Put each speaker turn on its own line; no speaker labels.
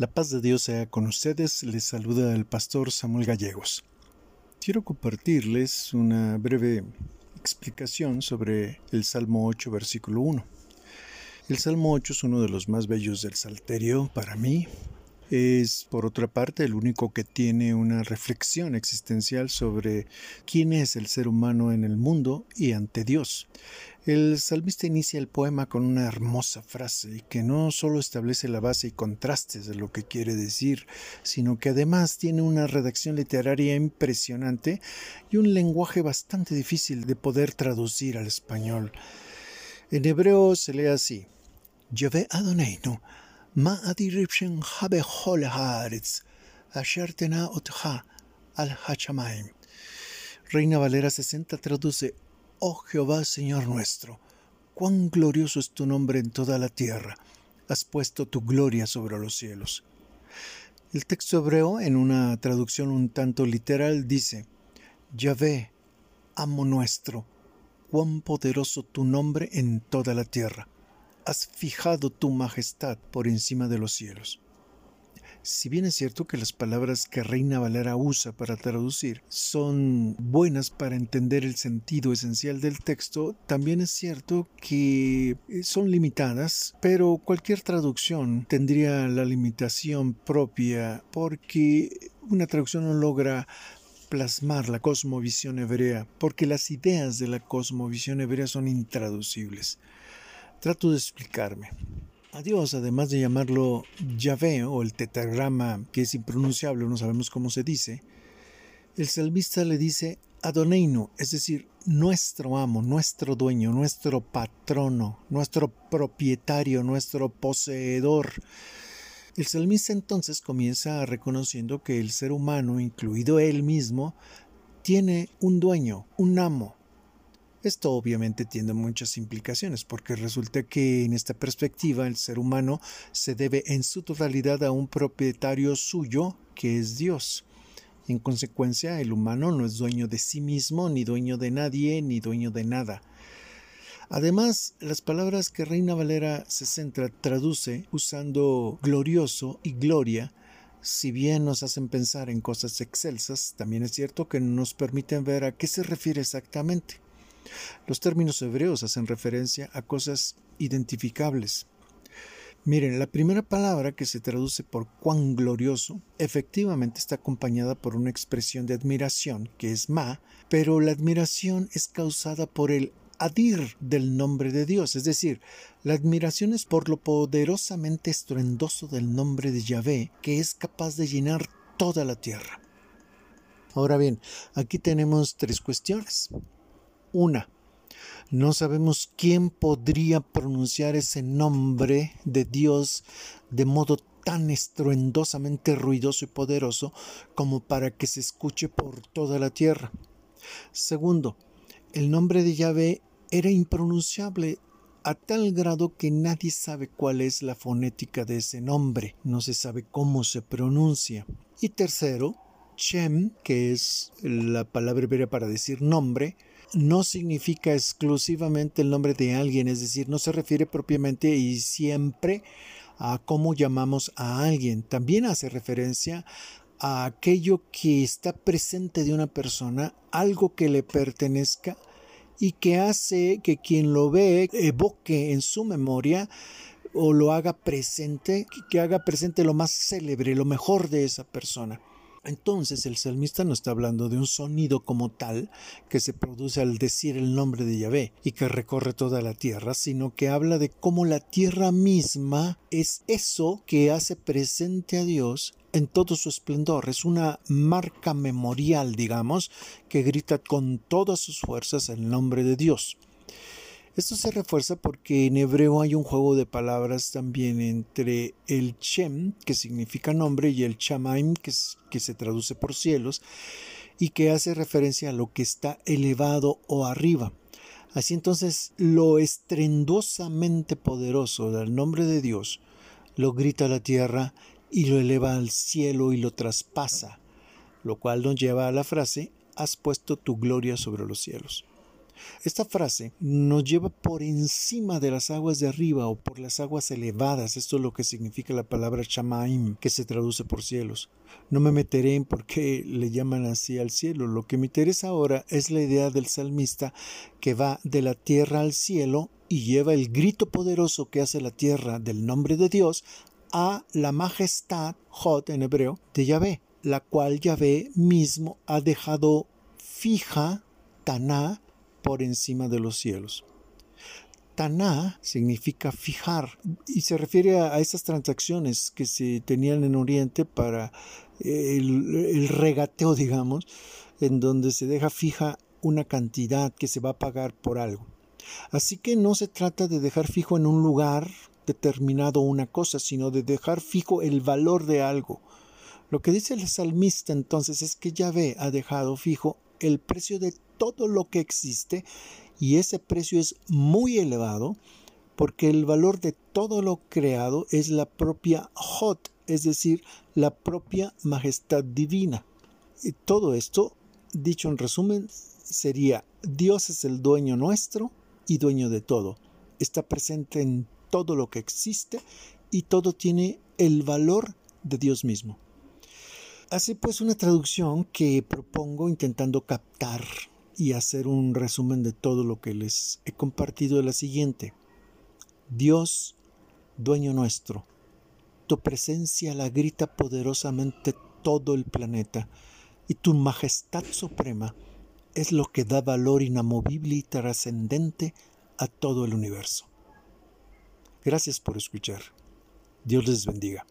La paz de Dios sea con ustedes, les saluda el pastor Samuel Gallegos. Quiero compartirles una breve explicación sobre el Salmo 8, versículo 1. El Salmo 8 es uno de los más bellos del Salterio para mí, es, por otra parte, el único que tiene una reflexión existencial sobre quién es el ser humano en el mundo y ante Dios. El salmista inicia el poema con una hermosa frase que no solo establece la base y contrastes de lo que quiere decir, sino que además tiene una redacción literaria impresionante y un lenguaje bastante difícil de poder traducir al español. En hebreo se lee así: Yahvé Adoneinu Habe hol haaretz, asher tena otja al hachamaim. Reina Valera 60 traduce, Oh Jehová, Señor nuestro, cuán glorioso es tu nombre en toda la tierra, has puesto tu gloria sobre los cielos. El texto hebreo, en una traducción un tanto literal, dice, Yahvé, amo nuestro, cuán poderoso tu nombre en toda la tierra has fijado tu majestad por encima de los cielos. Si bien es cierto que las palabras que Reina Valera usa para traducir son buenas para entender el sentido esencial del texto, también es cierto que eh, son limitadas, pero cualquier traducción tendría la limitación propia porque una traducción no logra plasmar la cosmovisión hebrea, porque las ideas de la cosmovisión hebrea son intraducibles. Trato de explicarme. A Dios, además de llamarlo Yahvé o el tetragrama que es impronunciable, no sabemos cómo se dice, el salmista le dice Adoneino, es decir, nuestro amo, nuestro dueño, nuestro patrono, nuestro propietario, nuestro poseedor. El salmista entonces comienza reconociendo que el ser humano, incluido él mismo, tiene un dueño, un amo, esto obviamente tiene muchas implicaciones porque resulta que en esta perspectiva el ser humano se debe en su totalidad a un propietario suyo que es Dios. En consecuencia, el humano no es dueño de sí mismo, ni dueño de nadie, ni dueño de nada. Además, las palabras que Reina Valera 60 traduce usando glorioso y gloria, si bien nos hacen pensar en cosas excelsas, también es cierto que nos permiten ver a qué se refiere exactamente. Los términos hebreos hacen referencia a cosas identificables. Miren, la primera palabra que se traduce por cuán glorioso efectivamente está acompañada por una expresión de admiración, que es ma, pero la admiración es causada por el adir del nombre de Dios, es decir, la admiración es por lo poderosamente estruendoso del nombre de Yahvé, que es capaz de llenar toda la tierra. Ahora bien, aquí tenemos tres cuestiones. Una, no sabemos quién podría pronunciar ese nombre de Dios de modo tan estruendosamente ruidoso y poderoso como para que se escuche por toda la tierra. Segundo, el nombre de Yahvé era impronunciable a tal grado que nadie sabe cuál es la fonética de ese nombre, no se sabe cómo se pronuncia. Y tercero, Shem, que es la palabra hebrea para decir nombre, no significa exclusivamente el nombre de alguien, es decir, no se refiere propiamente y siempre a cómo llamamos a alguien. También hace referencia a aquello que está presente de una persona, algo que le pertenezca y que hace que quien lo ve evoque en su memoria o lo haga presente, que haga presente lo más célebre, lo mejor de esa persona. Entonces el salmista no está hablando de un sonido como tal que se produce al decir el nombre de Yahvé y que recorre toda la tierra, sino que habla de cómo la tierra misma es eso que hace presente a Dios en todo su esplendor. Es una marca memorial, digamos, que grita con todas sus fuerzas el nombre de Dios. Esto se refuerza porque en hebreo hay un juego de palabras también entre el Shem, que significa nombre, y el Shamaim, que, que se traduce por cielos, y que hace referencia a lo que está elevado o arriba. Así entonces, lo estrendosamente poderoso del nombre de Dios lo grita la tierra y lo eleva al cielo y lo traspasa, lo cual nos lleva a la frase, has puesto tu gloria sobre los cielos. Esta frase nos lleva por encima de las aguas de arriba o por las aguas elevadas. Esto es lo que significa la palabra shamaim, que se traduce por cielos. No me meteré en por qué le llaman así al cielo. Lo que me interesa ahora es la idea del salmista que va de la tierra al cielo y lleva el grito poderoso que hace la tierra del nombre de Dios a la majestad, Jod en hebreo, de Yahvé, la cual Yahvé mismo ha dejado fija, Taná, por encima de los cielos. Taná significa fijar y se refiere a, estas transacciones que se tenían en Oriente para eh, el, regateo, digamos, en donde se deja fija una cantidad que se va a pagar por algo. Así que no se trata de dejar fijo en un lugar determinado una cosa, sino de dejar fijo el valor de algo. Lo que dice el salmista entonces es que Yahvé ha dejado fijo el precio de todo lo que existe y ese precio es muy elevado porque el valor de todo lo creado es la propia Hot, es decir, la propia majestad divina. Y todo esto, dicho en resumen, sería Dios es el dueño nuestro y dueño de todo. Está presente en todo lo que existe y todo tiene el valor de Dios mismo. Así pues, una traducción que propongo intentando captar y hacer un resumen de todo lo que les he compartido es la siguiente. Dios, dueño nuestro, tu presencia la grita poderosamente todo el planeta y tu majestad suprema es lo que da valor inamovible y trascendente a todo el universo. Gracias por escuchar. Dios les bendiga.